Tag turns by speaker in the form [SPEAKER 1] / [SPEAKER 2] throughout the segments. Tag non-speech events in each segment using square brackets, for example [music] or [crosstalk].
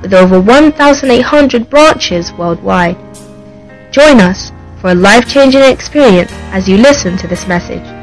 [SPEAKER 1] with over 1,800 branches worldwide. Join us for a life-changing experience as you listen to this message.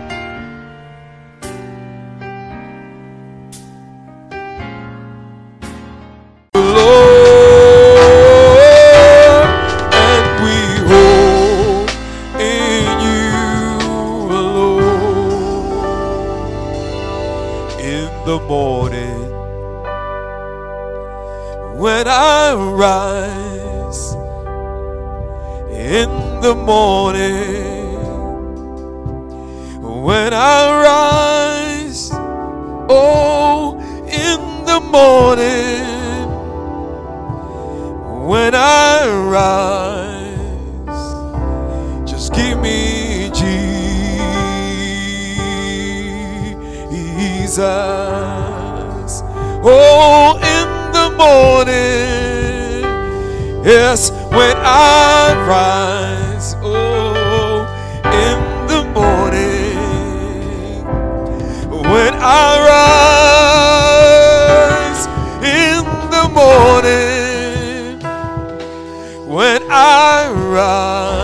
[SPEAKER 2] When I rise,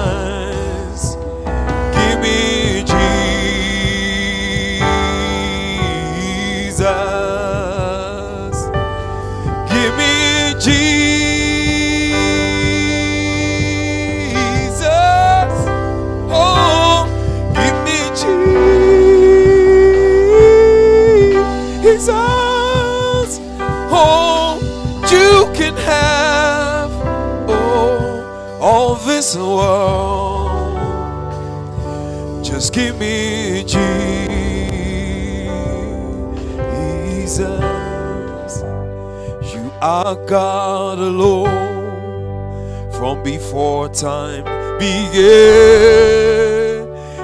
[SPEAKER 2] You are God alone from before time began.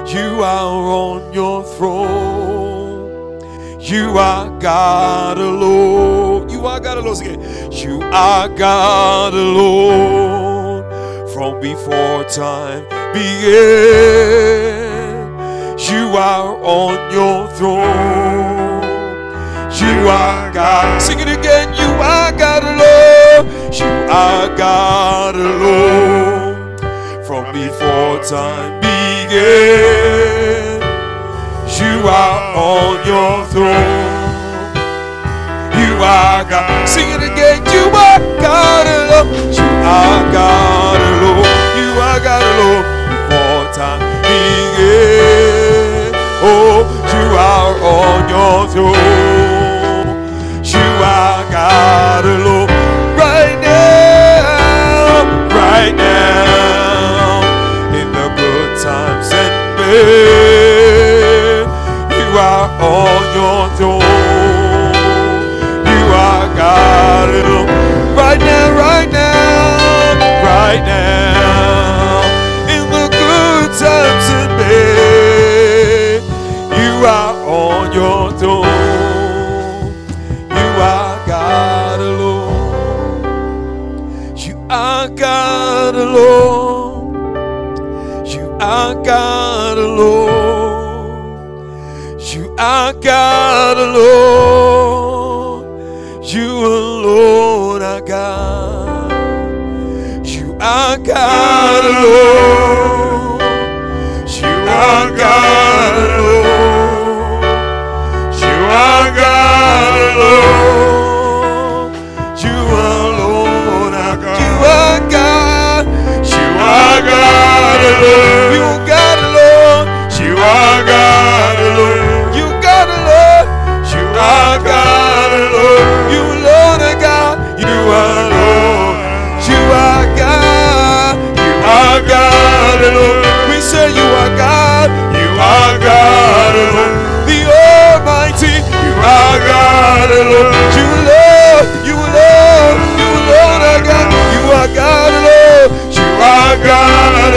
[SPEAKER 2] You are on your throne. You are God alone. You are God alone. Again. You are God alone from before time began. You are on your throne. You are God. Sing it again. You are God alone. You are God alone from before time began. You are on your throne. You are God. Sing it again. You are God alone. You are God alone. You are God alone before time began. Oh, you are on your throne. Are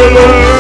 [SPEAKER 2] Hallelujah.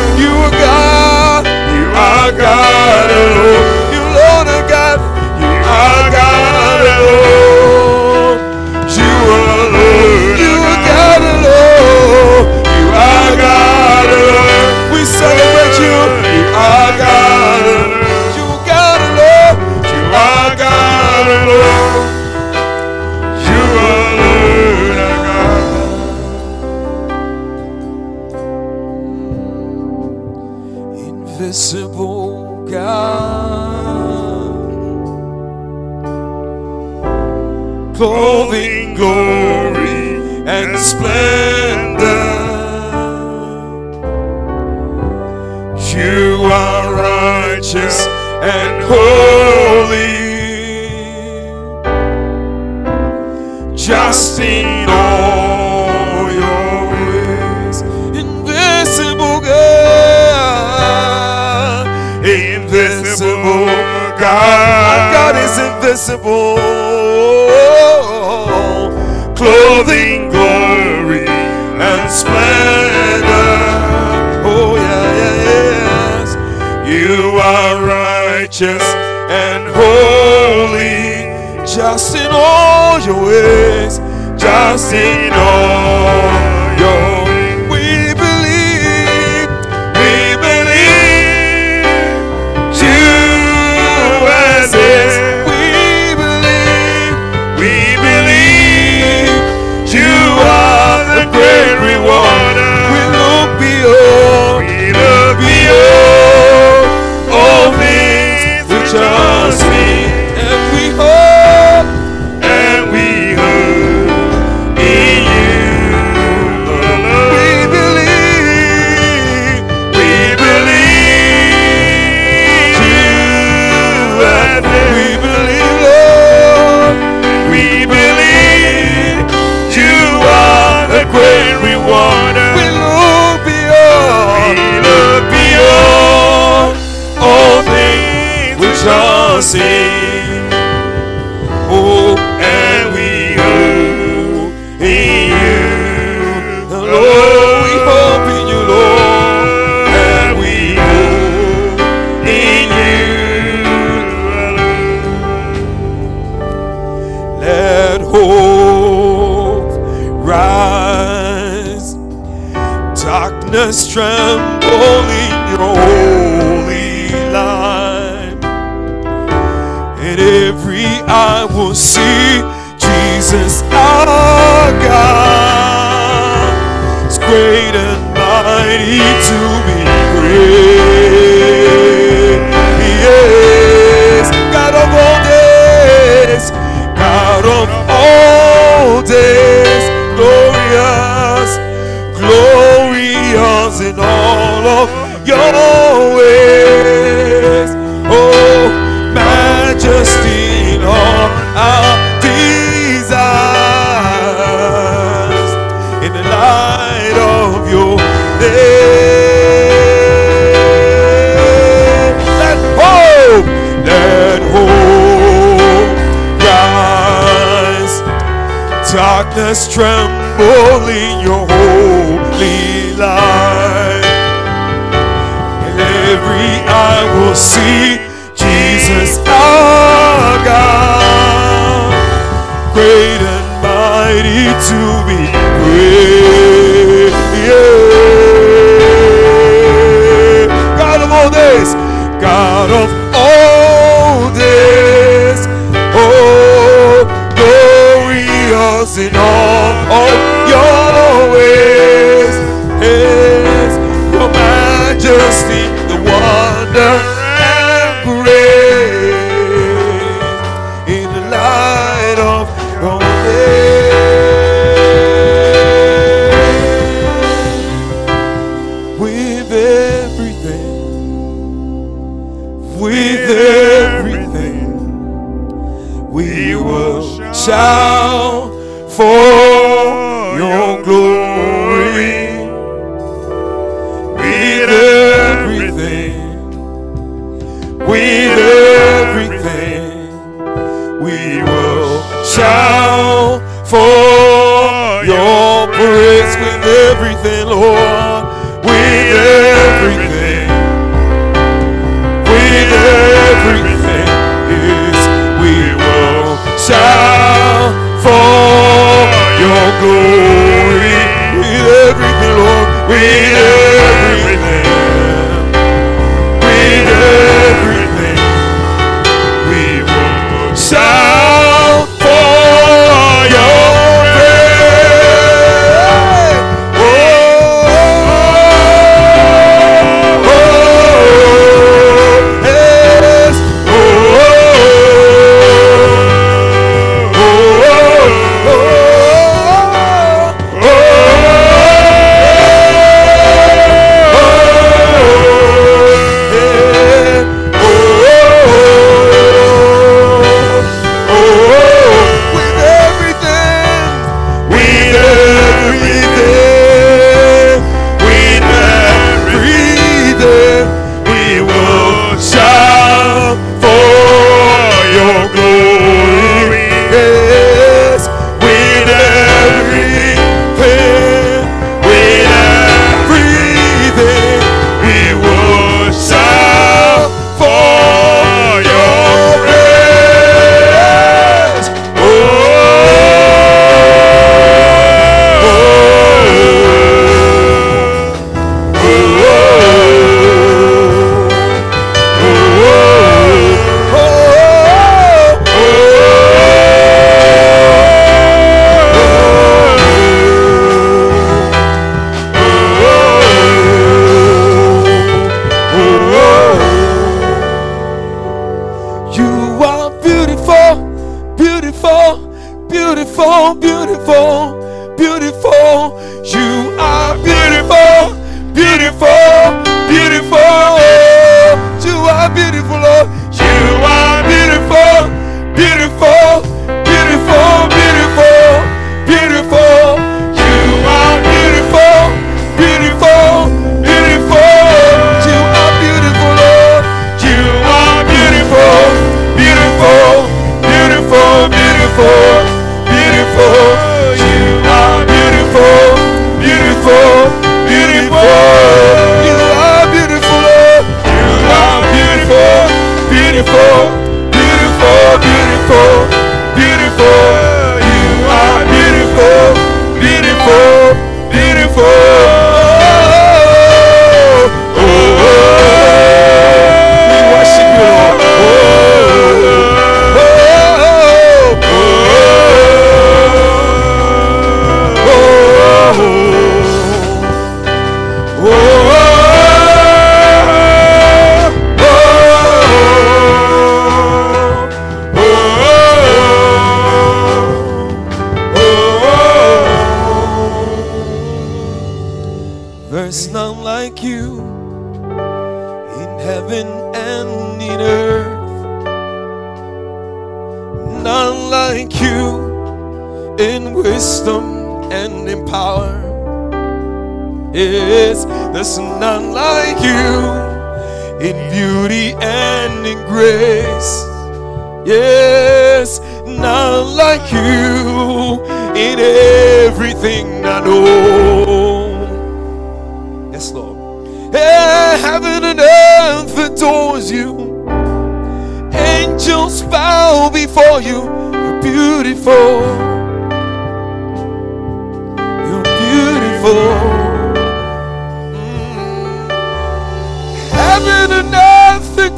[SPEAKER 2] holy, your holy light. And every eye will see Jesus our God, great and mighty to be praised. God of all days, God of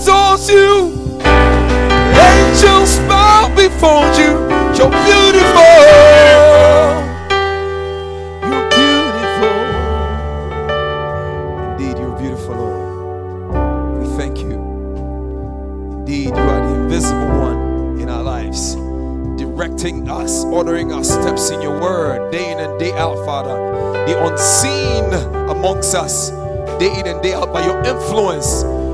[SPEAKER 2] Adores you. Angels bow before you. You're beautiful. You're beautiful. Indeed, you're beautiful, Lord. We thank you. Indeed, you are the invisible one in our lives, directing us, ordering our steps in your word, day in and day out, Father. The unseen amongst us, day in and day out, by your influence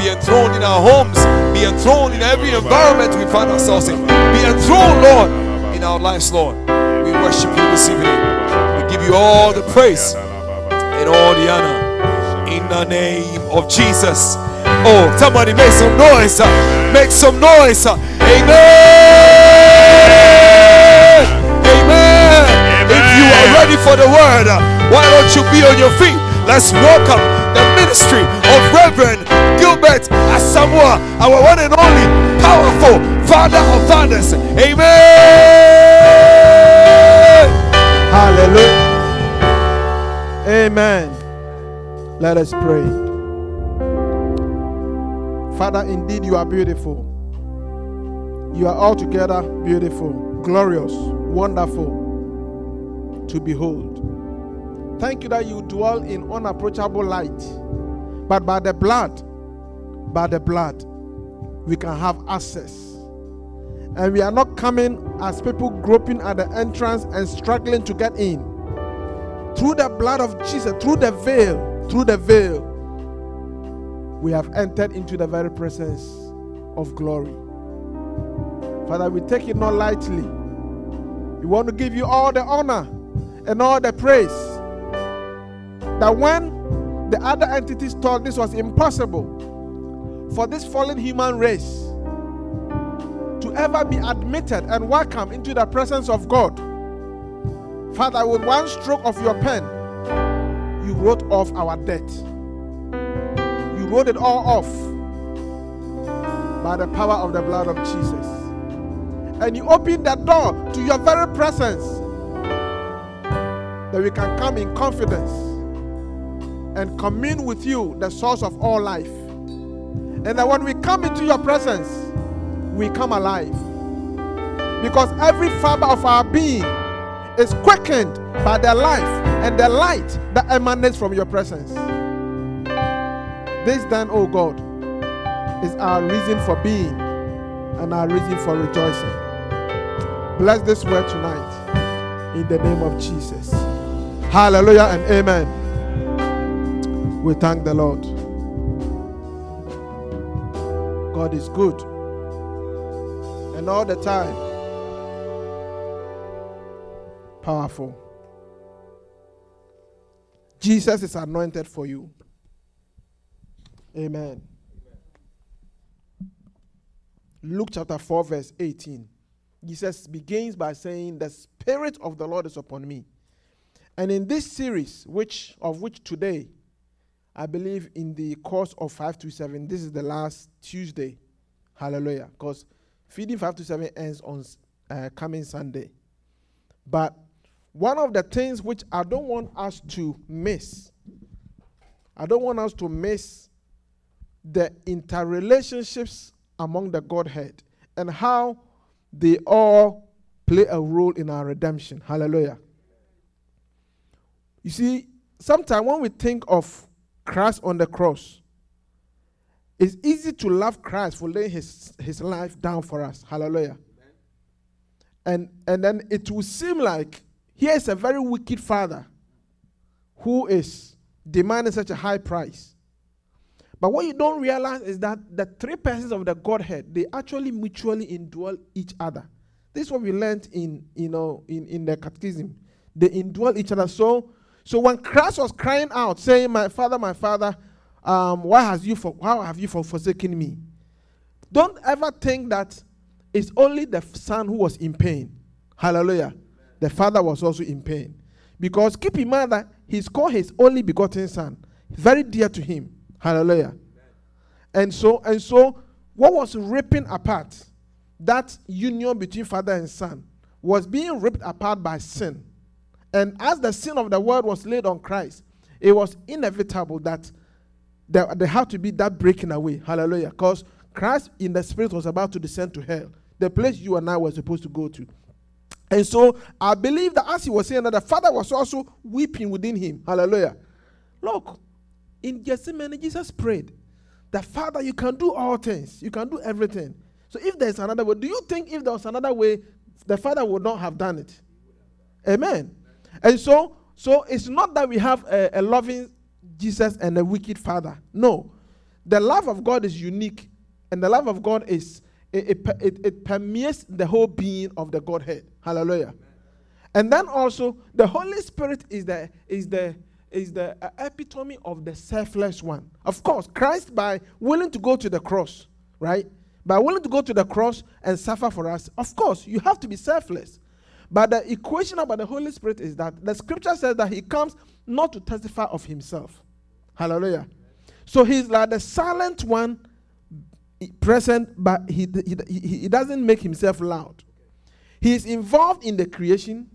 [SPEAKER 2] Be enthroned in our homes. Be enthroned in every environment we find ourselves in. Be enthroned, Lord, in our lives, Lord. We worship you this evening. We give you all the praise and all the honor in the name of Jesus. Oh, somebody make some noise. Uh, make some noise. Uh, amen. Amen. If you are ready for the word, uh, why don't you be on your feet? Let's welcome the ministry of Reverend Gilbert Asamoah, our one and only powerful father of fathers. Amen.
[SPEAKER 3] Hallelujah. Amen. Let us pray. Father, indeed you are beautiful. You are altogether beautiful, glorious, wonderful to behold. Thank you that you dwell in unapproachable light. But by the blood, by the blood, we can have access. And we are not coming as people groping at the entrance and struggling to get in. Through the blood of Jesus, through the veil, through the veil, we have entered into the very presence of glory. Father, we take it not lightly. We want to give you all the honor and all the praise. That when the other entities thought this was impossible for this fallen human race to ever be admitted and welcome into the presence of God, Father, with one stroke of your pen, you wrote off our debt You wrote it all off by the power of the blood of Jesus. And you opened that door to your very presence that we can come in confidence and commune with you, the source of all life. And that when we come into your presence, we come alive. Because every fiber of our being is quickened by the life and the light that emanates from your presence. This then, O oh God, is our reason for being and our reason for rejoicing. Bless this word tonight in the name of Jesus. Hallelujah and amen. We thank the Lord. God is good. And all the time, powerful. Jesus is anointed for you. Amen. Luke chapter 4, verse 18. Jesus begins by saying, The Spirit of the Lord is upon me. And in this series, which of which today, I believe in the course of 527, this is the last Tuesday. Hallelujah. Because feeding 527 ends on uh, coming Sunday. But one of the things which I don't want us to miss, I don't want us to miss the interrelationships among the Godhead and how they all play a role in our redemption. Hallelujah. You see, sometimes when we think of Christ on the cross, it's easy to love Christ for laying his, his life down for us. Hallelujah. And, and then it will seem like here is a very wicked father who is demanding such a high price. But what you don't realize is that the three persons of the Godhead, they actually mutually indwell each other. This is what we learned in, you know, in, in the catechism. They indwell each other. So, so when Christ was crying out, saying, My father, my father, um, why has you for, how have you for forsaken me? Don't ever think that it's only the son who was in pain. Hallelujah. The father was also in pain. Because keep in mind that he's called his only begotten son, very dear to him. Hallelujah. And so, and so, what was ripping apart that union between father and son was being ripped apart by sin. And as the sin of the world was laid on Christ, it was inevitable that there, there had to be that breaking away. Hallelujah. Because Christ in the spirit was about to descend to hell, the place you and I were supposed to go to. And so I believe that as he was saying that the father was also weeping within him. Hallelujah. Look, in Gethsemane, Jesus prayed that Father, you can do all things, you can do everything. So if there's another way, do you think if there was another way, the Father would not have done it? Amen. And so, so it's not that we have a, a loving Jesus and a wicked Father. No, the love of God is unique, and the love of God is it, it, it, it permeates the whole being of the Godhead. Hallelujah. And then also the Holy Spirit is the is the is the uh, epitome of the selfless one. Of course, Christ, by willing to go to the cross, right? By willing to go to the cross and suffer for us, of course, you have to be selfless. But the equation about the Holy Spirit is that the scripture says that he comes not to testify of himself. Hallelujah. So he's like the silent one present, but he, he, he doesn't make himself loud. He is involved in the creation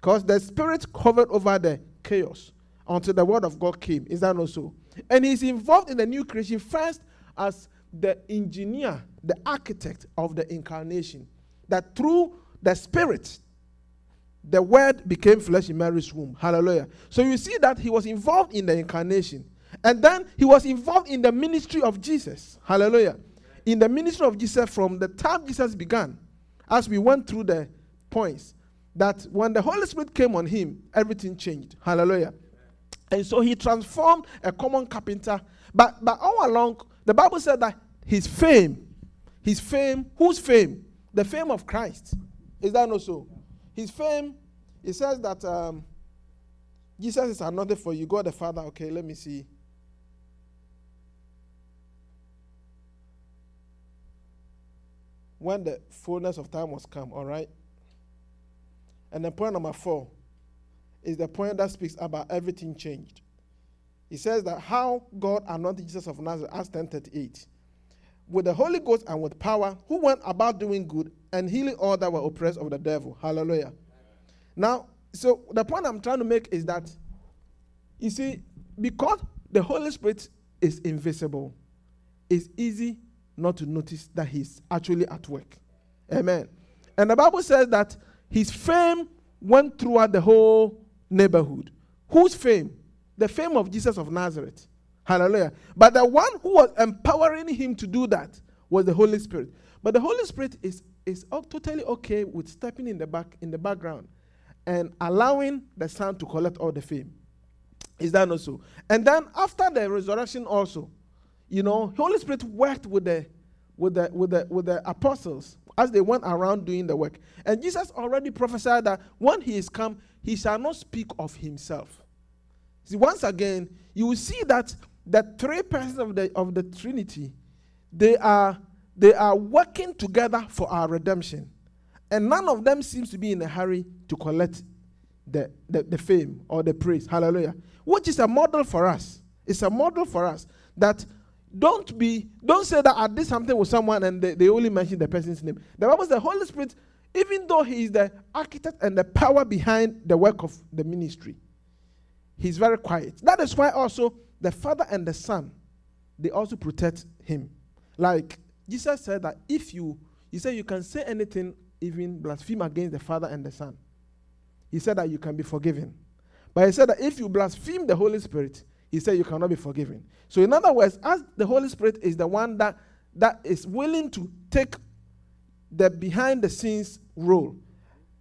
[SPEAKER 3] because the Spirit covered over the chaos until the word of God came. Is that not so? And he's involved in the new creation first as the engineer, the architect of the incarnation. That through the Spirit, the word became flesh in Mary's womb. Hallelujah. So you see that he was involved in the incarnation. And then he was involved in the ministry of Jesus. Hallelujah. In the ministry of Jesus from the time Jesus began, as we went through the points, that when the Holy Spirit came on him, everything changed. Hallelujah. And so he transformed a common carpenter. But, but all along, the Bible said that his fame, his fame, whose fame? The fame of Christ. Is that not so? His fame, he says that um, Jesus is another for you, God the Father. Okay, let me see. When the fullness of time was come, all right? And then point number four is the point that speaks about everything changed. He says that how God anointed Jesus of Nazareth, Acts 10:38, with the Holy Ghost and with power, who went about doing good and healing all that were oppressed of the devil. Hallelujah. Now, so the point I'm trying to make is that, you see, because the Holy Spirit is invisible, it's easy not to notice that He's actually at work. Amen. And the Bible says that His fame went throughout the whole neighborhood. Whose fame? The fame of Jesus of Nazareth. Hallelujah. But the one who was empowering him to do that was the Holy Spirit. But the Holy Spirit is, is totally okay with stepping in the back in the background and allowing the Son to collect all the fame. Is that not so? And then after the resurrection, also, you know, Holy Spirit worked with the with the with the with the apostles as they went around doing the work. And Jesus already prophesied that when he is come, he shall not speak of himself. See, once again, you will see that the three persons of the of the Trinity, they are they are working together for our redemption. And none of them seems to be in a hurry to collect the, the, the fame or the praise. Hallelujah. Which is a model for us. It's a model for us that don't be, don't say that I did something with someone and they, they only mention the person's name. The Bible says the Holy Spirit, even though He is the architect and the power behind the work of the ministry, He's very quiet. That is why also the Father and the Son, they also protect Him. Like Jesus said that if you, He said you can say anything, even blaspheme against the Father and the Son. He said that you can be forgiven. But He said that if you blaspheme the Holy Spirit, He said you cannot be forgiven. So, in other words, as the Holy Spirit is the one that, that is willing to take the behind the scenes role,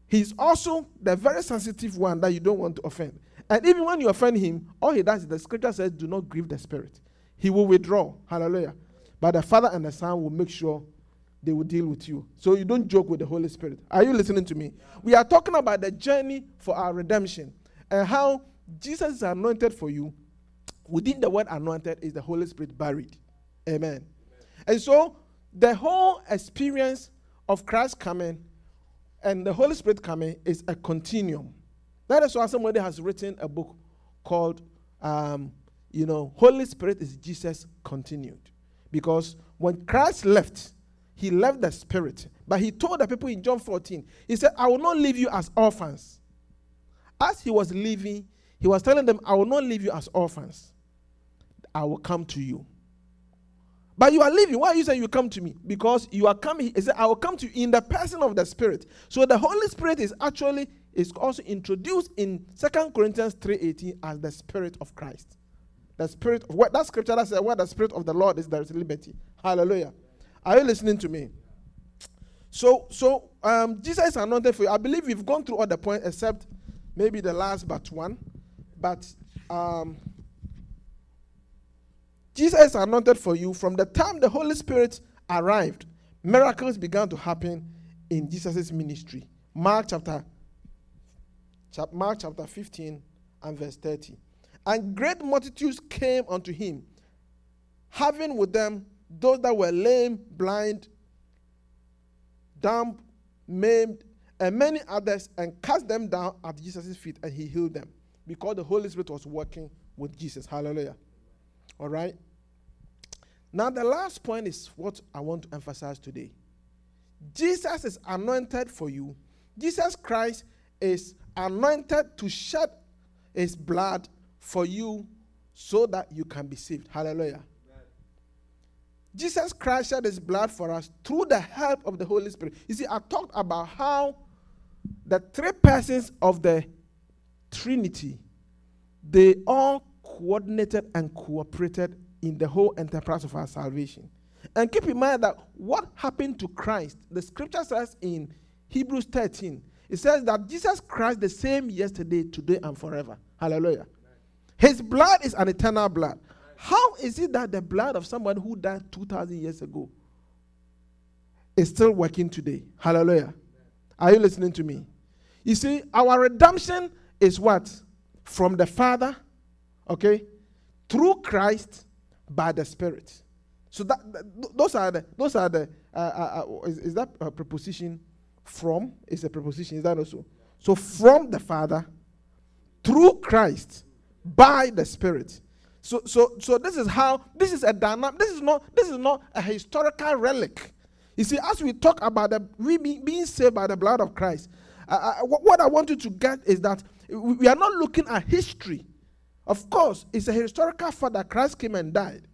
[SPEAKER 3] He's also the very sensitive one that you don't want to offend. And even when you offend Him, all He does is the scripture says, do not grieve the Spirit. He will withdraw. Hallelujah. But the Father and the Son will make sure they will deal with you. So you don't joke with the Holy Spirit. Are you listening to me? We are talking about the journey for our redemption and how Jesus is anointed for you. Within the word anointed is the Holy Spirit buried. Amen. Amen. And so the whole experience of Christ coming and the Holy Spirit coming is a continuum. That is why somebody has written a book called, um, you know, Holy Spirit is Jesus continued. Because when Christ left, he left the Spirit. But he told the people in John 14, he said, I will not leave you as orphans. As he was leaving, he was telling them, I will not leave you as orphans. I will come to you. But you are leaving. Why are you saying you come to me? Because you are coming. He said, I will come to you in the person of the Spirit. So the Holy Spirit is actually is also introduced in Second Corinthians 3:18 as the Spirit of Christ. The Spirit of what that scripture that says, where the Spirit of the Lord is, there is liberty. Hallelujah. Are you listening to me? So, so um, Jesus is anointed for you. I believe we've gone through all the points except maybe the last but one. But um, Jesus is anointed for you from the time the Holy Spirit arrived. Miracles began to happen in Jesus' ministry. Mark chapter, chap, Mark chapter 15 and verse 30. And great multitudes came unto him, having with them those that were lame, blind, dumb, maimed, and many others, and cast them down at Jesus' feet, and he healed them because the Holy Spirit was working with Jesus. Hallelujah. All right. Now, the last point is what I want to emphasize today. Jesus is anointed for you. Jesus Christ is anointed to shed his blood for you so that you can be saved. Hallelujah. Jesus Christ shed his blood for us through the help of the Holy Spirit. You see, I talked about how the three persons of the Trinity, they all coordinated and cooperated in the whole enterprise of our salvation. And keep in mind that what happened to Christ, the scripture says in Hebrews 13, it says that Jesus Christ the same yesterday, today, and forever. Hallelujah. His blood is an eternal blood. How is it that the blood of someone who died 2,000 years ago is still working today? Hallelujah. Are you listening to me? You see, our redemption is what? From the Father, okay? Through Christ by the Spirit. So that, that those are the those are the uh, uh, uh, is, is, that a preposition from is a preposition is that also so from the Father through Christ by the Spirit. So, so, so this is how this is a dynamic. This is not this is not a historical relic. You see, as we talk about the we being, being saved by the blood of Christ, uh, what I want you to get is that we are not looking at history. Of course, it's a historical fact that Christ came and died,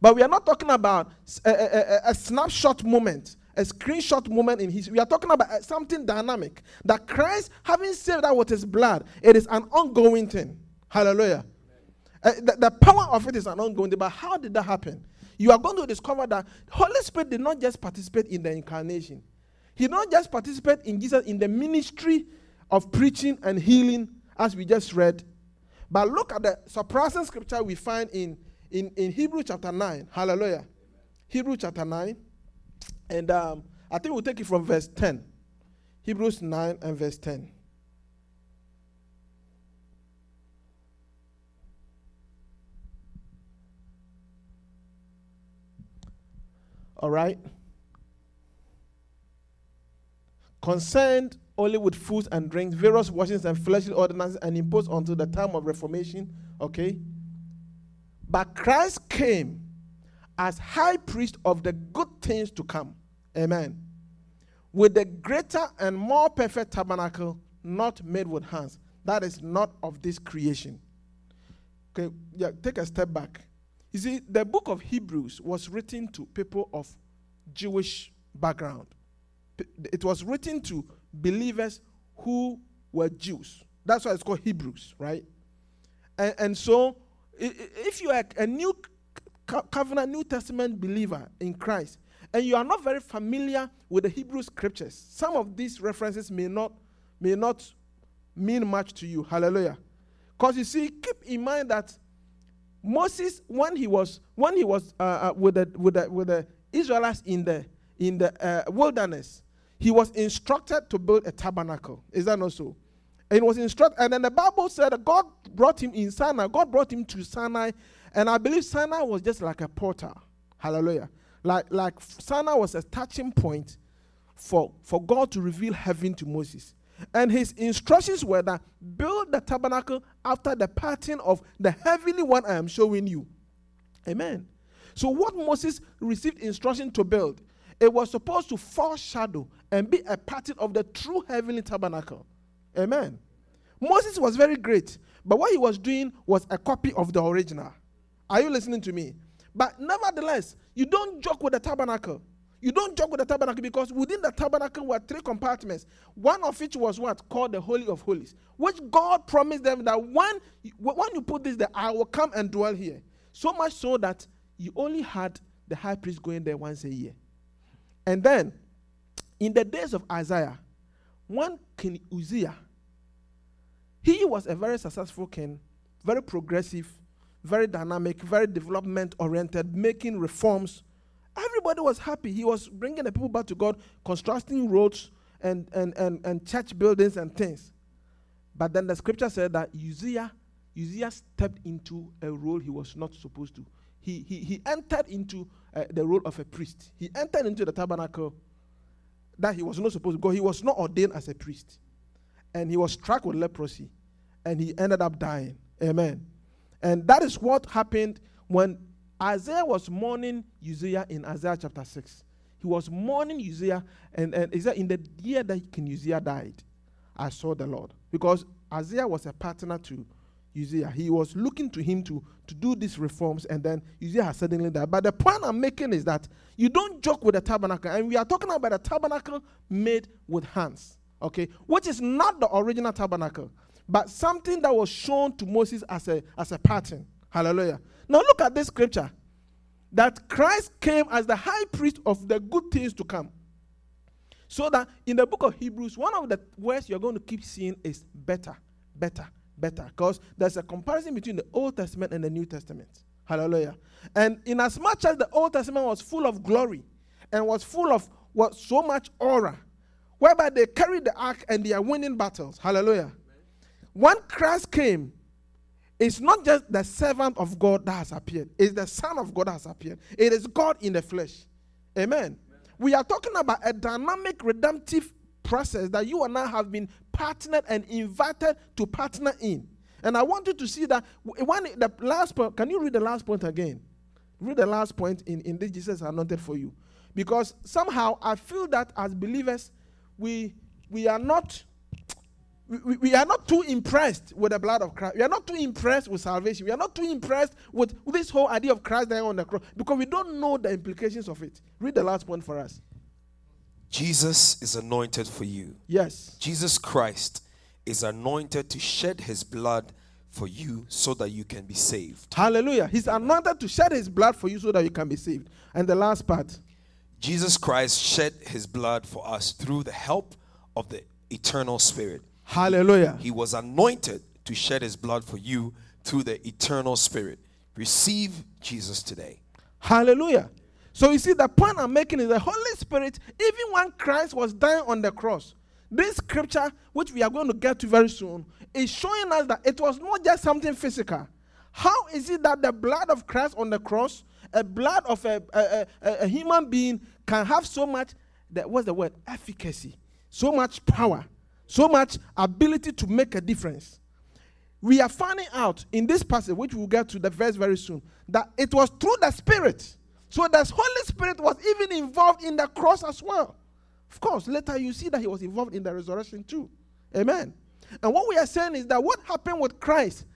[SPEAKER 3] but we are not talking about a, a, a snapshot moment a screenshot moment in history. We are talking about uh, something dynamic. That Christ, having saved that with his blood, it is an ongoing thing. Hallelujah. Uh, the, the, power of it is an ongoing thing, but how did that happen? You are going to discover that Holy Spirit did not just participate in the incarnation. He did not just participate in Jesus in the ministry of preaching and healing, as we just read. But look at the surprising scripture we find in, in, in Hebrew chapter 9. Hallelujah. Hebrew chapter 9. And um, I think we'll take it from verse 10. Hebrews 9 and verse 10. All right? Concerned only with foods and drinks, various washings and fleshly ordinances, and imposed until the time of Reformation. Okay? But Christ came as high priest of the good things to come. Amen. With the greater and more perfect tabernacle, not made with hands. That is not of this creation. Okay, yeah, take a step back. You see, the book of Hebrews was written to people of Jewish background. It was written to believers who were Jews. That's why it's called Hebrews, right? And, and so, if you are a new covenant, New Testament believer in Christ, and you are not very familiar with the Hebrew scriptures, some of these references may not may not mean much to you. Hallelujah. Because you see, keep in mind that Moses, when he was when he was uh, uh, with the with the with the Israelites in the in the uh, wilderness, he was instructed to build a tabernacle. Is that not so? And he was instructed, and then the Bible said God brought him in Sinai. God brought him to Sinai, and I believe Sinai was just like a portal. Hallelujah. Like like Sinai was a touching point for for God to reveal heaven to Moses. And his instructions were that build the tabernacle after the pattern of the heavenly one I am showing you. Amen. So, what Moses received instruction to build, it was supposed to foreshadow and be a pattern of the true heavenly tabernacle. Amen. Moses was very great, but what he was doing was a copy of the original. Are you listening to me? But nevertheless, you don't joke with the tabernacle. You don't joke with the tabernacle because within the tabernacle were three compartments. One of which was what? Called the Holy of Holies, which God promised them that when, when you put this there, I will come and dwell here. So much so that you only had the high priest going there once a year. And then, in the days of Isaiah, one King Uzziah, he was a very successful king, very progressive, very dynamic, very development oriented, making reforms Everybody was happy. He was bringing the people back to God, constructing roads and, and, and, and church buildings and things. But then the scripture said that Uzziah, Uzziah stepped into a role he was not supposed to. He, he, he entered into uh, the role of a priest. He entered into the tabernacle that he was not supposed to go. He was not ordained as a priest. And he was struck with leprosy. And he ended up dying. Amen. And that is what happened when Isaiah was mourning Uzziah in Isaiah chapter 6. He was mourning Uzziah, and, and is that in the year that King Uzziah died, I saw the Lord. Because Isaiah was a partner to Uzziah. He was looking to him to, to do these reforms, and then Uzziah suddenly died. But the point I'm making is that you don't joke with the tabernacle, and we are talking about a tabernacle made with hands, okay, which is not the original tabernacle, but something that was shown to Moses as a, as a pattern. Hallelujah. Now look at this scripture that Christ came as the high priest of the good things to come. So that in the book of Hebrews, one of the words you're going to keep seeing is better, better, better. Because there's a comparison between the Old Testament and the New Testament. Hallelujah. And in as much as the Old Testament was full of glory and was full of what so much aura, whereby they carried the ark and they are winning battles. Hallelujah. When Christ came, it's not just the servant of God that has appeared, it's the Son of God that has appeared. It is God in the flesh. Amen. Amen. We are talking about a dynamic redemptive process that you and I have been partnered and invited to partner in. And I want you to see that when the last point, can you read the last point again? Read the last point in, in this Jesus anointed for you. Because somehow I feel that as believers, we we are not we, we, are not too impressed with the blood of Christ. We are not too impressed with salvation. We are not too impressed with this whole idea of Christ dying on the cross because we don't know the implications of it. Read the last point for us.
[SPEAKER 2] Jesus is anointed for you.
[SPEAKER 3] Yes.
[SPEAKER 2] Jesus Christ is anointed to shed his blood for you so that you can be saved.
[SPEAKER 3] Hallelujah. He's anointed to shed his blood for you so that you can be saved. And the last part
[SPEAKER 2] Jesus Christ shed his blood for us through the help of the eternal Spirit.
[SPEAKER 3] Hallelujah.
[SPEAKER 2] He was anointed to shed his blood for you through the eternal spirit. Receive Jesus today.
[SPEAKER 3] Hallelujah. So you see, the point I'm making is the Holy Spirit, even when Christ was dying on the cross, this scripture, which we are going to get to very soon, is showing us that it was not just something physical. How is it that the blood of Christ on the cross a blood of a, a, a, a human being can have so much that what's the word efficacy so much power so much ability to make a difference we are finding out in this passage which we'll get to the verse very soon that it was through the spirit so the holy spirit was even involved in the cross as well of course later you see that he was involved in the resurrection too amen and what we are saying is that what happened with christ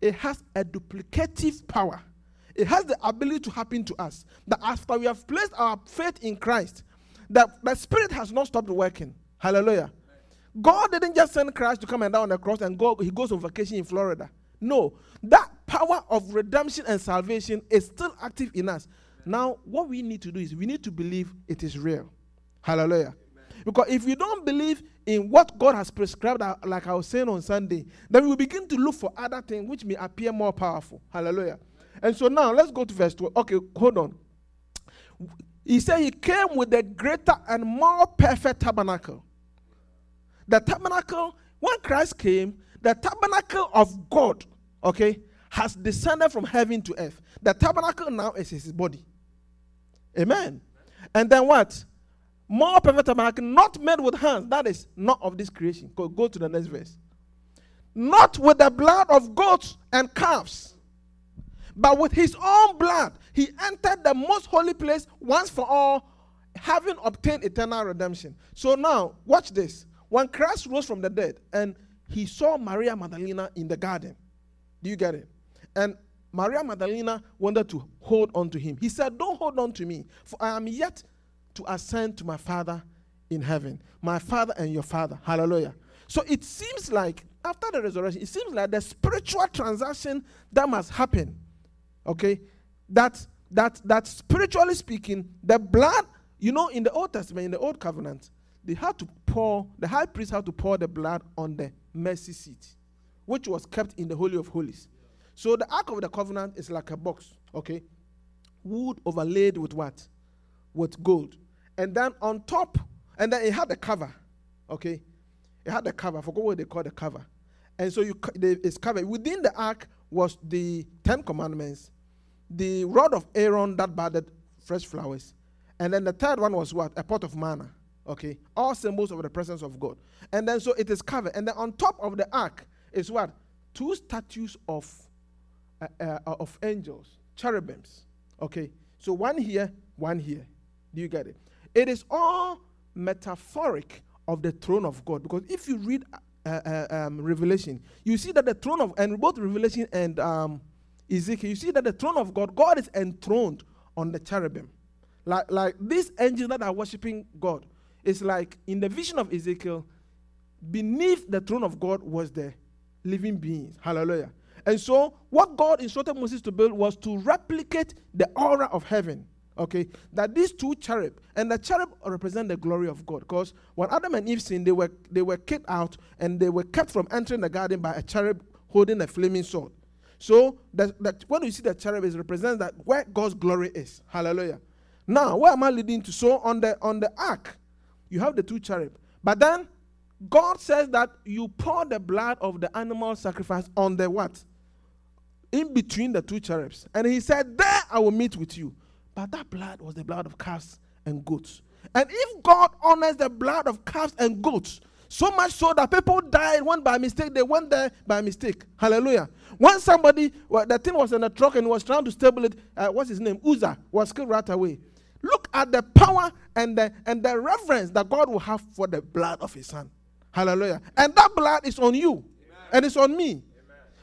[SPEAKER 3] it has a duplicative power it has the ability to happen to us. That after we have placed our faith in Christ, that the Spirit has not stopped working. Hallelujah. God didn't just send Christ to come and down on the cross and go, he goes on vacation in Florida. No, that power of redemption and salvation is still active in us. Now, what we need to do is we need to believe it is real. Hallelujah. Because if we don't believe in what God has prescribed, uh, like I was saying on Sunday, then we begin to look for other things which may appear more powerful. Hallelujah. And so now let's go to verse 12. Okay, hold on. He said he came with a greater and more perfect tabernacle. The tabernacle, when Christ came, the tabernacle of God, okay, has descended from heaven to earth. The tabernacle now is his body. Amen. And then what? More perfect tabernacle, not made with hands. That is not of this creation. Go, go to the next verse. Not with the blood of goats and calves but with his own blood, he entered the most holy place once for all, having obtained eternal redemption. So now, watch this. When Christ rose from the dead and he saw Maria Magdalena in the garden, do you get it? And Maria Magdalena wanted to hold on to him. He said, Don't hold on to me, for I am yet to ascend to my Father in heaven, my Father and your Father. Hallelujah. So it seems like after the resurrection, it seems like the spiritual transaction that must happen Okay? That that that spiritually speaking, the blood, you know, in the Old Testament, in the Old Covenant, they had to pour, the high priest had to pour the blood on the mercy seat, which was kept in the Holy of Holies. So the Ark of the Covenant is like a box, okay? Wood overlaid with what? With gold. And then on top, and then it had a cover, okay? It had a cover. I forgot what they call the cover. And so you, it's covered. Within the ark was the Ten Commandments, the rod of Aaron that budded fresh flowers. And then the third one was what? A pot of manna. Okay. All symbols of the presence of God. And then so it is covered. And then on top of the ark is what? Two statues of, uh, uh, of angels, cherubims. Okay. So one here, one here. Do you get it? It is all metaphoric of the throne of God. Because if you read uh, uh um, Revelation, you see that the throne of, and both Revelation and um, Ezekiel, you see that the throne of God, God is enthroned on the cherubim. Like, like these angels that are worshiping God, it's like in the vision of Ezekiel, beneath the throne of God was the living beings. Hallelujah. And so, what God instructed Moses to build was to replicate the aura of heaven. Okay, that these two cherub and the cherub represent the glory of God. Because when Adam and Eve sinned, they were they were kicked out and they were kept from entering the garden by a cherub holding a flaming sword. So that, that when you see the cherub, it represents that where God's glory is. Hallelujah. Now, where am I leading to? So on the on the ark, you have the two cherub. But then God says that you pour the blood of the animal sacrifice on the what? In between the two cherubs. And he said, There I will meet with you. But that blood was the blood of calves and goats. And if God honors the blood of calves and goats, so much so that people died, went by mistake, they went there by mistake. Hallelujah. When somebody, well, the thing was in a truck and was trying to stable it, uh, what's his name? Uzzah was killed right away. Look at the power and the, and the reverence that God will have for the blood of his son. Hallelujah. And that blood is on you Amen. and it's on me. Amen.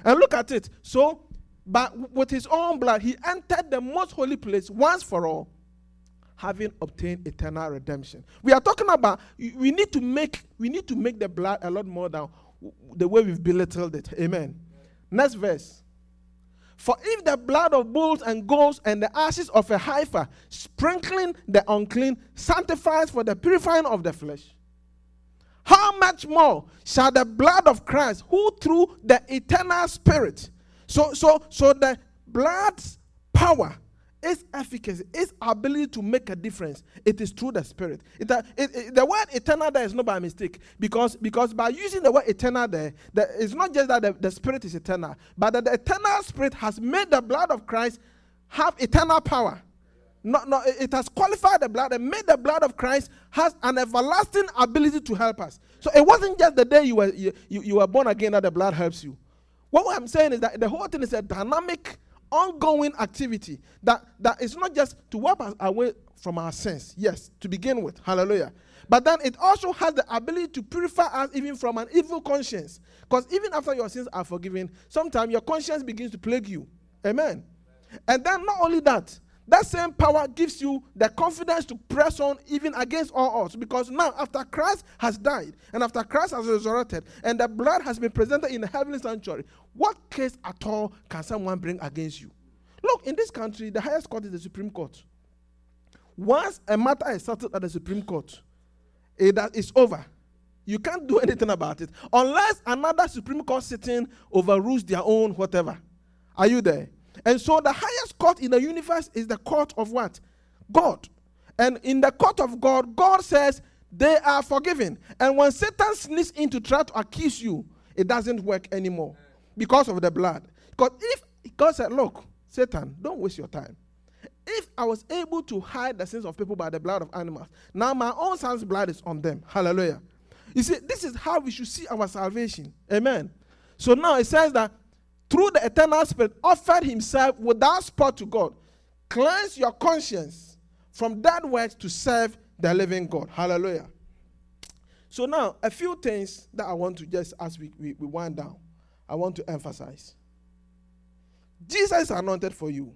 [SPEAKER 3] And look at it. So, but with his own blood, he entered the most holy place once for all having obtained eternal redemption. We are talking about we need to make we need to make the blood a lot more than the way we've belittled it. Amen. Next verse. For if the blood of bulls and goats and the ashes of a heifer, sprinkling the unclean, sanctifies for the purifying of the flesh, how much more shall the blood of Christ, who through the eternal Spirit, so so so the blood's power its efficacy, its ability to make a difference, it is through the Spirit. It, uh, it, it, the word eternal there is not by mistake because, because by using the word eternal there, the, it's not just that the, the Spirit is eternal, but that the eternal Spirit has made the blood of Christ have eternal power. Not, not, it has qualified the blood and made the blood of Christ has an everlasting ability to help us. So it wasn't just the day you were you, you, you were born again that the blood helps you. What I'm saying is that the whole thing is a dynamic, ongoing activity that, that is not just to wipe us away from our sins, yes, to begin with. Hallelujah. But then it also has the ability to purify us even from an evil conscience. Because even after your sins are forgiven, sometimes your conscience begins to plague you. Amen. And then not only that, that same power gives you the confidence to press on even against all odds. Because now, after Christ has died and after Christ has resurrected and the blood has been presented in the heavenly sanctuary, what case at all can someone bring against you? Look, in this country, the highest court is the Supreme Court. Once a matter is settled at the Supreme Court, eh, it is over. You can't do [laughs] anything about it unless another Supreme Court sitting overrules their own whatever. Are you there? And so the highest court in the universe is the court of what? God. And in the court of God, God says they are forgiven. And when Satan sneaks in to try to accuse you, it doesn't work anymore because of the blood. Because if God said, Look, Satan, don't waste your time. If I was able to hide the sins of people by the blood of animals, now my own son's blood is on them. Hallelujah. You see, this is how we should see our salvation. Amen. So now it says that through the eternal spirit, offered himself without spot to God. Cleanse your conscience from that word to serve the living God. Hallelujah. So now, a few things that I want to just, as we, we, we wind down, I want to emphasize. Jesus is anointed for you.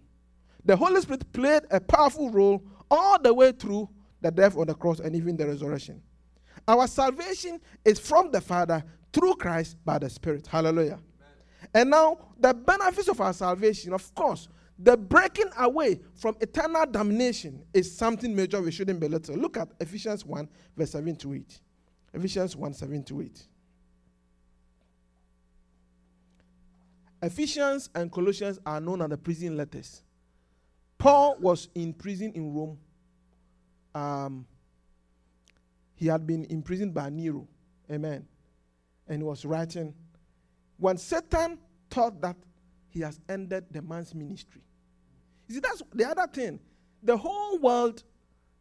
[SPEAKER 3] The Holy Spirit played a powerful role all the way through the death on the cross and even the resurrection. Our salvation is from the Father through Christ by the Spirit. Hallelujah. And now, the benefits of our salvation, of course, the breaking away from eternal damnation is something major we shouldn't belittle. Look at Ephesians 1, verse 7 to 8. Ephesians 1, 7 to 8. Ephesians and Colossians are known as the prison letters. Paul was in prison in Rome. Um, he had been imprisoned by Nero. Amen. And he was writing when Satan thought that he has ended the man's ministry. You see, that's the other thing. The whole world,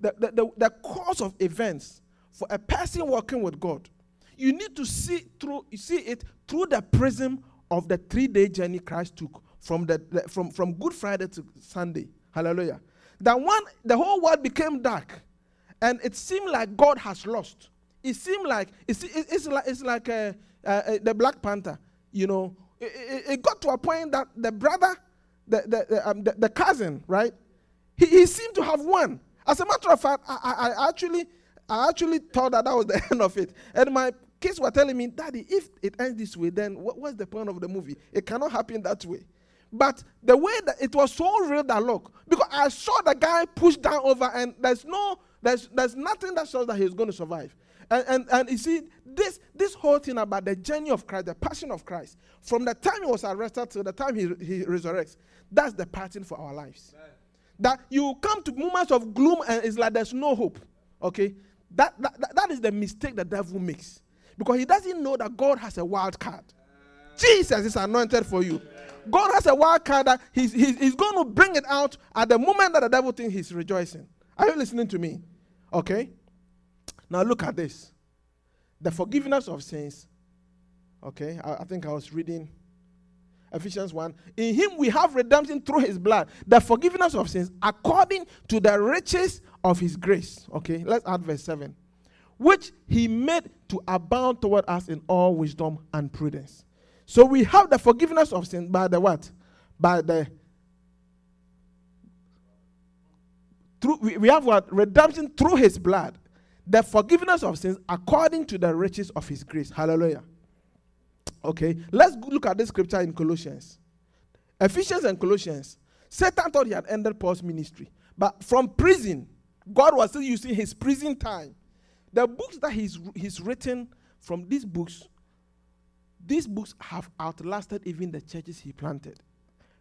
[SPEAKER 3] the, the, the, the course of events for a person walking with God, you need to see through you see it through the prism of the three-day journey Christ took from the, the from, from Good Friday to Sunday. Hallelujah. That one, the whole world became dark, and it seemed like God has lost. It seemed like it's, it's like it's like uh, uh, the Black Panther you know, it, it, it, got to a point that the brother, the, the, the, um, the, the cousin, right, he, he seemed to have won. As a matter of fact, I, I, I, actually, I actually thought that that was the [laughs] end of it. And my kids were telling me, Daddy, if it ends this way, then what, what's the point of the movie? It cannot happen that way. But the way that it was so real that look, because I saw the guy push down over, and there's no, there's, there's nothing that shows that he's going to survive. And, and, and you see, this, this whole thing about the journey of Christ, the passion of Christ, from the time he was arrested to the time he, he resurrects, that's the pattern for our lives. Amen. That you come to moments of gloom and it's like there's no hope. Okay? That, that, that is the mistake the devil makes. Because he doesn't know that God has a wild card. Jesus is anointed for you. God has a wild card that he's, he's, he's going to bring it out at the moment that the devil thinks he's rejoicing. Are you listening to me? Okay? Now look at this. The forgiveness of sins. Okay, I, I, think I was reading Ephesians 1. In him we have redemption through his blood, the forgiveness of sins according to the riches of his grace. Okay, let's add verse 7. Which he made to abound toward us in all wisdom and prudence. So we have the forgiveness of sins by the what? By the through we, we have what? Redemption through his blood the forgiveness of sins according to the riches of his grace. Hallelujah. Okay, let's look at this scripture in Colossians. Ephesians and Colossians. Satan thought he had ended Paul's ministry, but from prison, God was still using his prison time. The books that he's, he's written from these books, these books have outlasted even the churches he planted.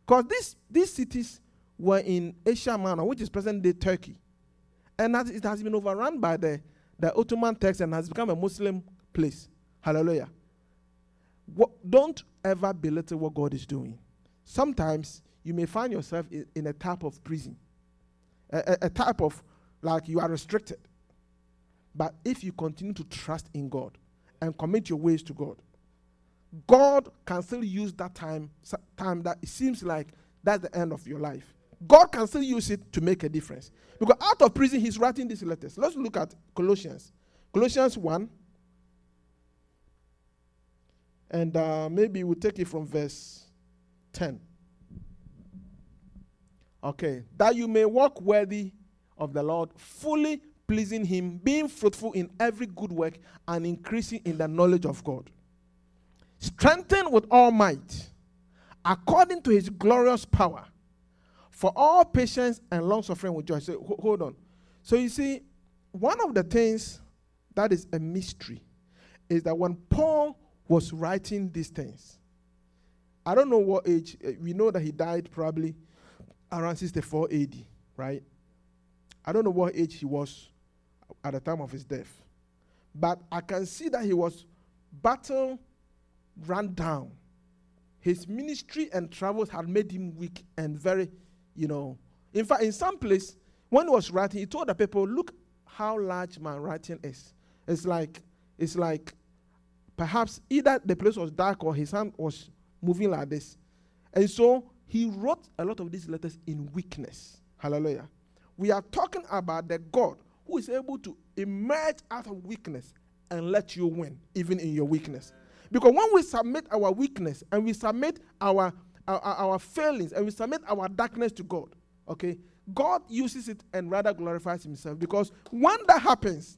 [SPEAKER 3] Because these, these cities were in Asia Minor, which is present day Turkey. And it has been overrun by the the Ottoman Turks and has become a Muslim place. Hallelujah. What, don't ever belittle what God is doing. Sometimes you may find yourself in, in a type of prison, a, a, a type of like you are restricted. But if you continue to trust in God and commit your ways to God, God can still use that time, time that it seems like that's the end of your life. God can still use it to make a difference. Because out of prison, he's writing these letters. Let's look at Colossians. Colossians 1. And uh, maybe we'll take it from verse 10. Okay. That you may walk worthy of the Lord, fully pleasing Him, being fruitful in every good work, and increasing in the knowledge of God. Strengthened with all might, according to His glorious power, for all patience and long suffering with joy. So, hold on. So, you see, one of the things that is a mystery is that when Paul was writing these things, I don't know what age, eh, we know that he died probably around 64 AD, right? I don't know what age he was at the time of his death. But I can see that he was battle run down. His ministry and travels had made him weak and very, you know. In fact, in some place, when he was writing, he told the people, look how large my writing is. It's like, it's like perhaps either the place was dark or his hand was moving like this. And so he wrote a lot of these letters in weakness. Hallelujah. We are talking about the God who is able to emerge out of weakness and let you win, even in your weakness. Because when we submit our weakness and we submit our, our, our failings and we submit our darkness to God, okay, God uses it and rather glorifies Himself. Because when that happens,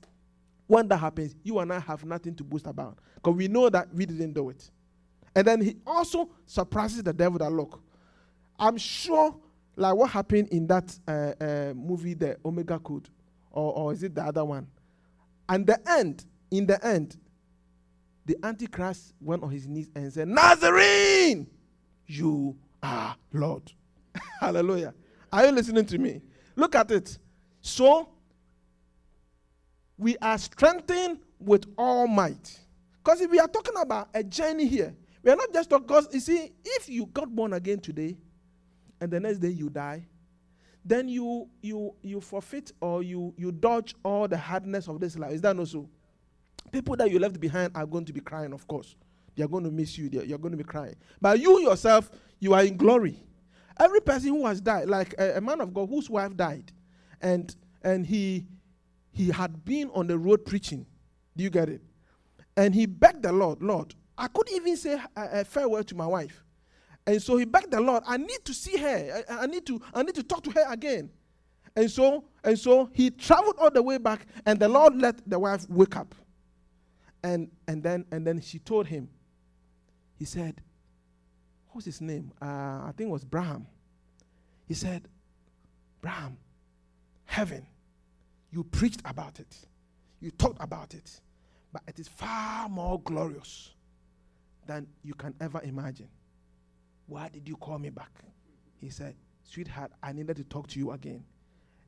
[SPEAKER 3] when that happens, you and I have nothing to boast about. Because we know that we didn't do it. And then He also surprises the devil that, look, I'm sure, like what happened in that uh, uh, movie, The Omega Code, or, or is it the other one? And the end, in the end, the Antichrist went on his knees and said, Nazarene, you are Lord. [laughs] Hallelujah. Are you listening to me? Look at it. So, we are strengthened with all might. Because if we are talking about a journey here, we are not just talking, because you see, if you got born again today, and the next day you die, then you you you forfeit or you you dodge all the hardness of this life. Is that not so? People that you left behind are going to be crying, of course. They are going to miss you. You're going to be crying. But you yourself, you are in glory. Every person who has died, like a, a man of God whose wife died, and and he he had been on the road preaching. Do you get it? And he begged the Lord, Lord, I couldn't even say a, a farewell to my wife. And so he begged the Lord, I need to see her. I, I, need to, I need to talk to her again. And so, and so he traveled all the way back, and the Lord let the wife wake up. And and then and then she told him, he said, What's his name? Uh, I think it was Braham. He said, Braham, heaven, you preached about it, you talked about it, but it is far more glorious than you can ever imagine. Why did you call me back? He said, Sweetheart, I needed to talk to you again.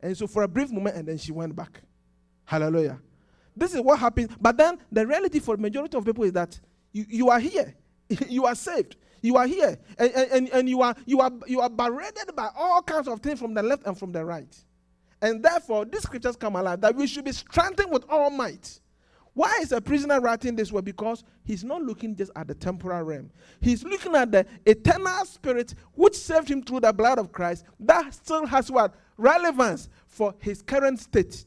[SPEAKER 3] And so for a brief moment, and then she went back. Hallelujah. This is what happens. But then the reality for the majority of people is that you, you are here. [laughs] you are saved. You are here. And, and, and you are you are you are barred by all kinds of things from the left and from the right. And therefore, these scriptures come alive that we should be strengthened with all might why is a prisoner writing this way? Because he's not looking just at the temporal realm. He's looking at the eternal spirit which saved him through the blood of Christ. That still has what? Relevance for his current state.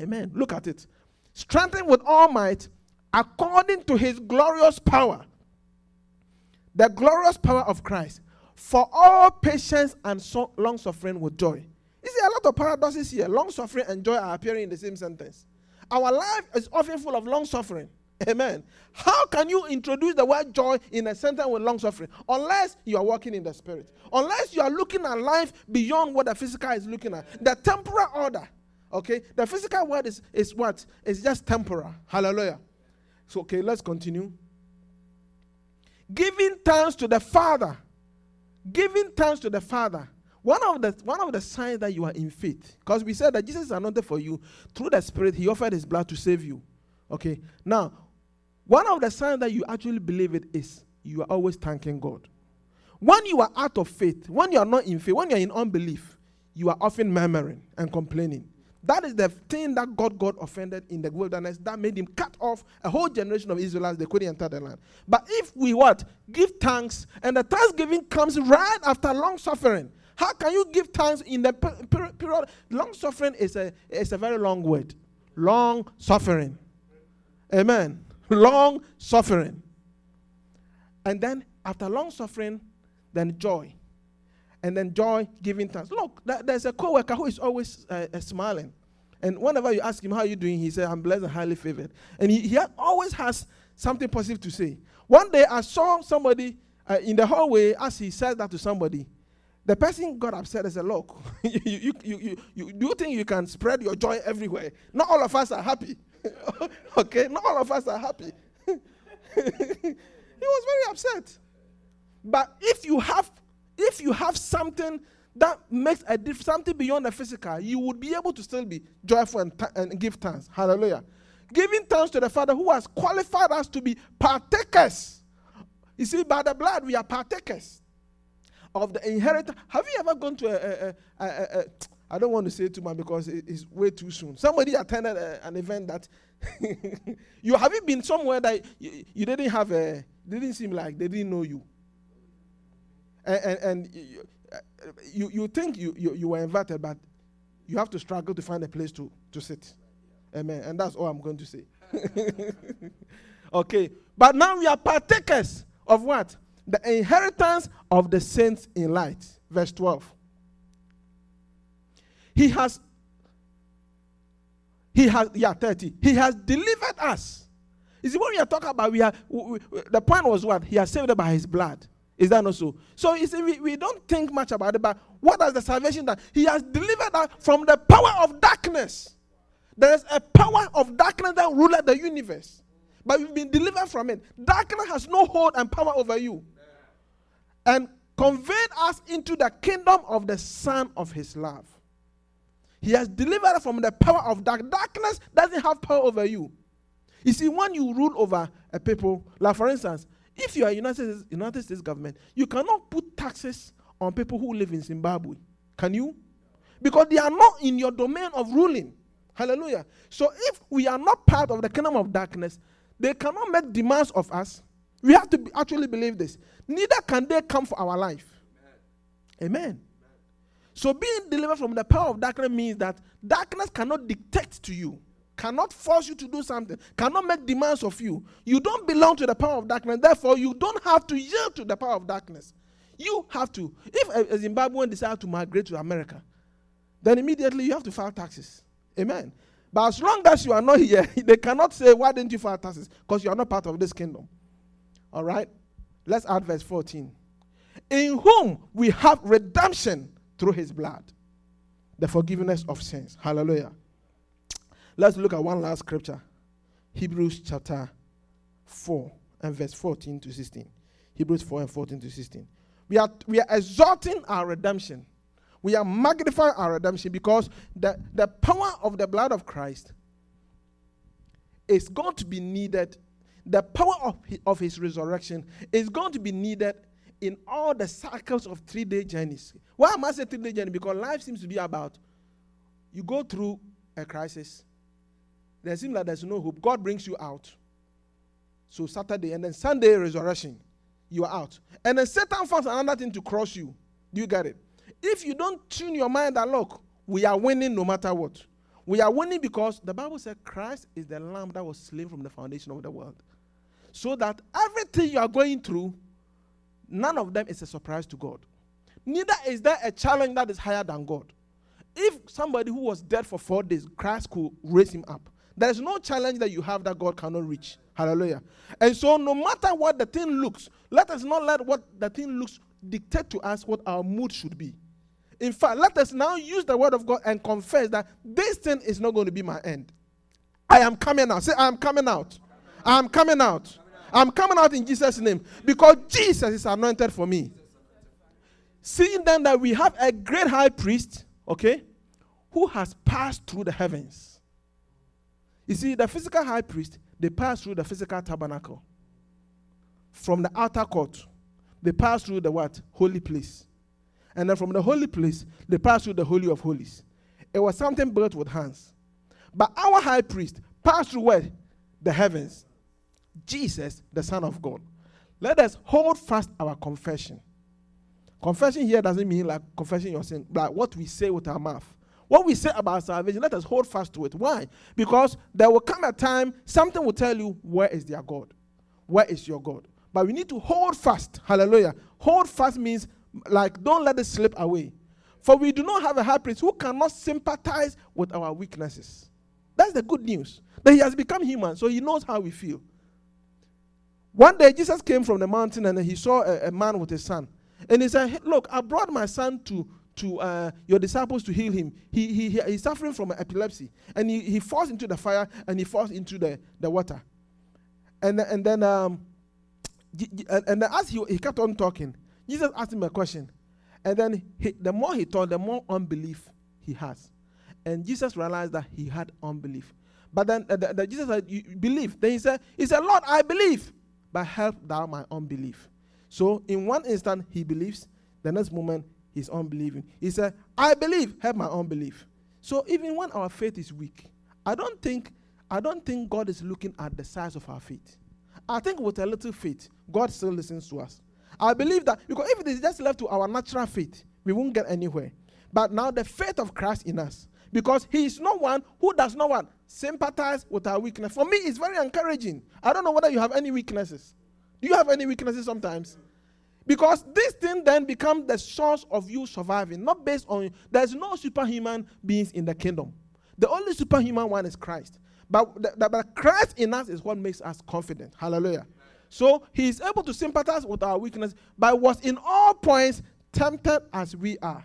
[SPEAKER 3] Amen. Look at it. Strengthened with all might according to his glorious power. The glorious power of Christ. For all patience and so long suffering with joy. You see, a lot of paradoxes here. Long suffering and joy are appearing in the same sentence. Our life is often full of long suffering. [laughs] Amen. How can you introduce the word joy in a sentence with long suffering? Unless you are walking in the spirit. Unless you are looking at life beyond what the physical is looking at. The temporal order. Okay? The physical word is, is what? It's just temporal. Hallelujah. So, okay, let's continue. Giving thanks to the Father. Giving thanks to the Father one of the one of the signs that you are in faith, because we said that Jesus is anointed for you through the Spirit, He offered His blood to save you. Okay. Now, one of the signs that you actually believe it is you are always thanking God. When you are out of faith, when you are not in faith, when you are in unbelief, you are often murmuring and complaining. That is the thing that God got offended in the wilderness that made him cut off a whole generation of Israelites. They couldn't enter the land. But if we what? Give thanks, and the thanksgiving comes right after long suffering. How can you give thanks in the period? Long suffering is a, is a very long word. Long suffering. Amen. Long suffering. And then after long suffering, then joy and then joy giving thanks. Look, there's a co-worker who is always uh, uh, smiling. And whenever you ask him, how are you doing? He says, I'm blessed and highly favored. And he, he always has something positive to say. One day I saw somebody uh, in the hallway as he said that to somebody. The person got upset and said, Look, [laughs] you, you, you, you, you, do you think you can spread your joy everywhere? Not all of us are happy. [laughs] okay? Not all of us are happy. [laughs] he was very upset. But if you have if you have something that makes a difference, something beyond the physical, you would be able to still be joyful and, and give thanks. Hallelujah. Giving thanks to the Father who has qualified us to be partakers. You see, by the blood, we are partakers of the inheritance. Have you ever gone to a, I don't want to say too much because it's way too soon. Somebody attended uh, an event that [laughs] you have you been somewhere that you, you didn't have a didn't seem like they didn't know you and, and, and uh, you, you think you, you, you were invited, but you have to struggle to find a place to, to sit. Amen. And that's all I'm going to say. [laughs] okay. But now we are partakers of what? The inheritance of the saints in light. Verse 12. He has, he has, yeah, 30. He has delivered us. You see, what we are talking about, we are, we, we, the point was what? He has saved us by his blood. Is that not so? So you see, we, we don't think much about it, but what does the salvation that He has delivered us from the power of darkness. There is a power of darkness that ruled the universe. But we've been delivered from it. Darkness has no hold and power over you. And conveyed us into the kingdom of the Son of His love. He has delivered us from the power of dark. Darkness doesn't have power over you. You see, when you rule over a people, like for instance, if you are United States, United States government, you cannot put taxes on people who live in Zimbabwe. Can you? Because they are not in your domain of ruling. Hallelujah. So if we are not part of the kingdom of darkness, they cannot make demands of us. We have to be, actually believe this. Neither can they come for our life. Amen. Amen. So being delivered from the power of darkness means that darkness cannot dictate to you cannot force you to do something, cannot make demands of you. You don't belong to the power of darkness. Therefore, you don't have to yield to the power of darkness. You have to. If a, Zimbabwean decides to migrate to America, then immediately you have to file taxes. Amen. But as long as you are not here, [laughs] they cannot say, Why didn't you file taxes? Because you are not part of this kingdom. All right? Let's add verse 14. In whom we have redemption through his blood, the forgiveness of sins. Hallelujah. Let's look at one last scripture Hebrews chapter 4 and verse 14 to 16. Hebrews 4 and 14 to 16. We are, we are exalting our redemption. We are magnifying our redemption because the, the power of the blood of Christ is going to be needed. The power of his, of his resurrection is going to be needed in all the cycles of three day journeys. Why am I saying three day journey? Because life seems to be about you go through a crisis, there seems like there's no hope. God brings you out. So Saturday and then Sunday resurrection, you are out. And then Satan finds another thing to cross you. Do you get it? If you don't tune your mind and look, we are winning no matter what. We are winning because the Bible said Christ is the lamb that was slain from the foundation of the world. So that everything you are going through, none of them is a surprise to God. Neither is there a challenge that is higher than God. If somebody who was dead for four days, Christ could raise him up. There is no challenge that you have that God cannot reach. Hallelujah. And so, no matter what the thing looks, let us not let what the thing looks dictate to us what our mood should be. In fact, let us now use the word of God and confess that this thing is not going to be my end. I am coming out. Say, I am coming out. I am coming out. I'm coming out in Jesus' name because Jesus is anointed for me. Seeing then that we have a great high priest, okay, who has passed through the heavens you see, the physical high priest, they pass through the physical tabernacle from the outer court they pass through the what? Holy place. And then from the holy place, they pass through the Holy of Holies. It was something built with hands. But our high priest passed through where? The heavens. Jesus, the Son of God. Let us hold fast our confession. Confession here doesn't mean like confessing your sin, but what we say with our mouth. What we say about salvation, let us hold fast to it. Why? Because there will come a time something will tell you where is their God? Where is your God? But we need to hold fast. Hallelujah. Hold fast means like don't let it slip away. For we do not have a high priest who cannot sympathize with our weaknesses. That's the good news. That he has become human, so he knows how we feel. One day, Jesus came from the mountain and he saw a, a man with his son. And he said, hey, Look, I brought my son to, to uh, your disciples to heal him. He, he, he, he's suffering from epilepsy. And he, he falls into the fire and he falls into the, the water. And, and then, um, and, then as he, he kept on talking, Jesus asked him a question. And then he, the more he talked, the more unbelief he has. And Jesus realized that he had unbelief. But then uh, the, the Jesus said, You believe. Then he said, He said, Lord, I believe but help thou my unbelief. So in one instant he believes, the next moment he's unbelieving. He said, I believe, help my unbelief. So even when our faith is weak, I don't think I don't think God is looking at the size of our faith. I think with a little faith, God still listens to us. I believe that because if it is just left to our natural faith, we won't get anywhere. But now the faith of Christ in us, because he is no one who does not want sympathize with our weakness. For me, it's very encouraging. I don't know whether you have any weaknesses. Do you have any weaknesses sometimes? Because this thing then becomes the source of you surviving, not based on there's no superhuman beings in the kingdom. The only superhuman one is Christ. But, the, the, but Christ in us is what makes us confident. Hallelujah. So he is able to sympathize with our weakness, but was in all points tempted as we are.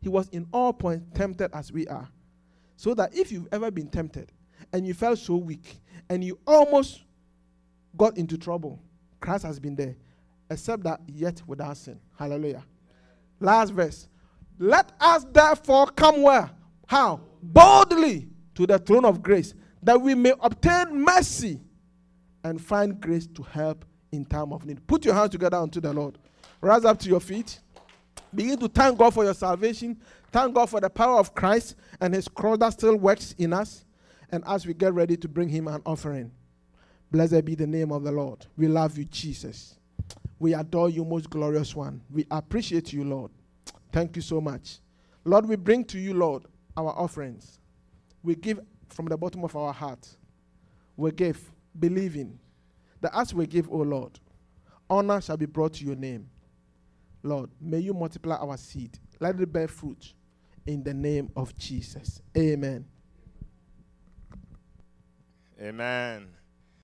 [SPEAKER 3] He was in all points tempted as we are. So that if you've ever been tempted and you felt so weak and you almost got into trouble, Christ has been there, except that yet without sin. Hallelujah. Last verse. Let us therefore come where? How? Boldly to the throne of grace, that we may obtain mercy and find grace to help in time of need. Put your hands together unto the Lord. Rise up to your feet. Begin to thank God for your salvation. Thank God for the power of Christ and his cross that still works in us. And as we get ready to bring him an offering, blessed be the name of the Lord. We love you, Jesus. We adore you, most glorious one. We appreciate you, Lord. Thank you so much. Lord, we bring to you, Lord, our offerings. We give from the bottom of our heart. We give, believing that as we give, O Lord, honor shall be brought to your name. Lord, may you multiply our seed. Let it bear fruit in the name of Jesus. Amen.
[SPEAKER 2] Amen.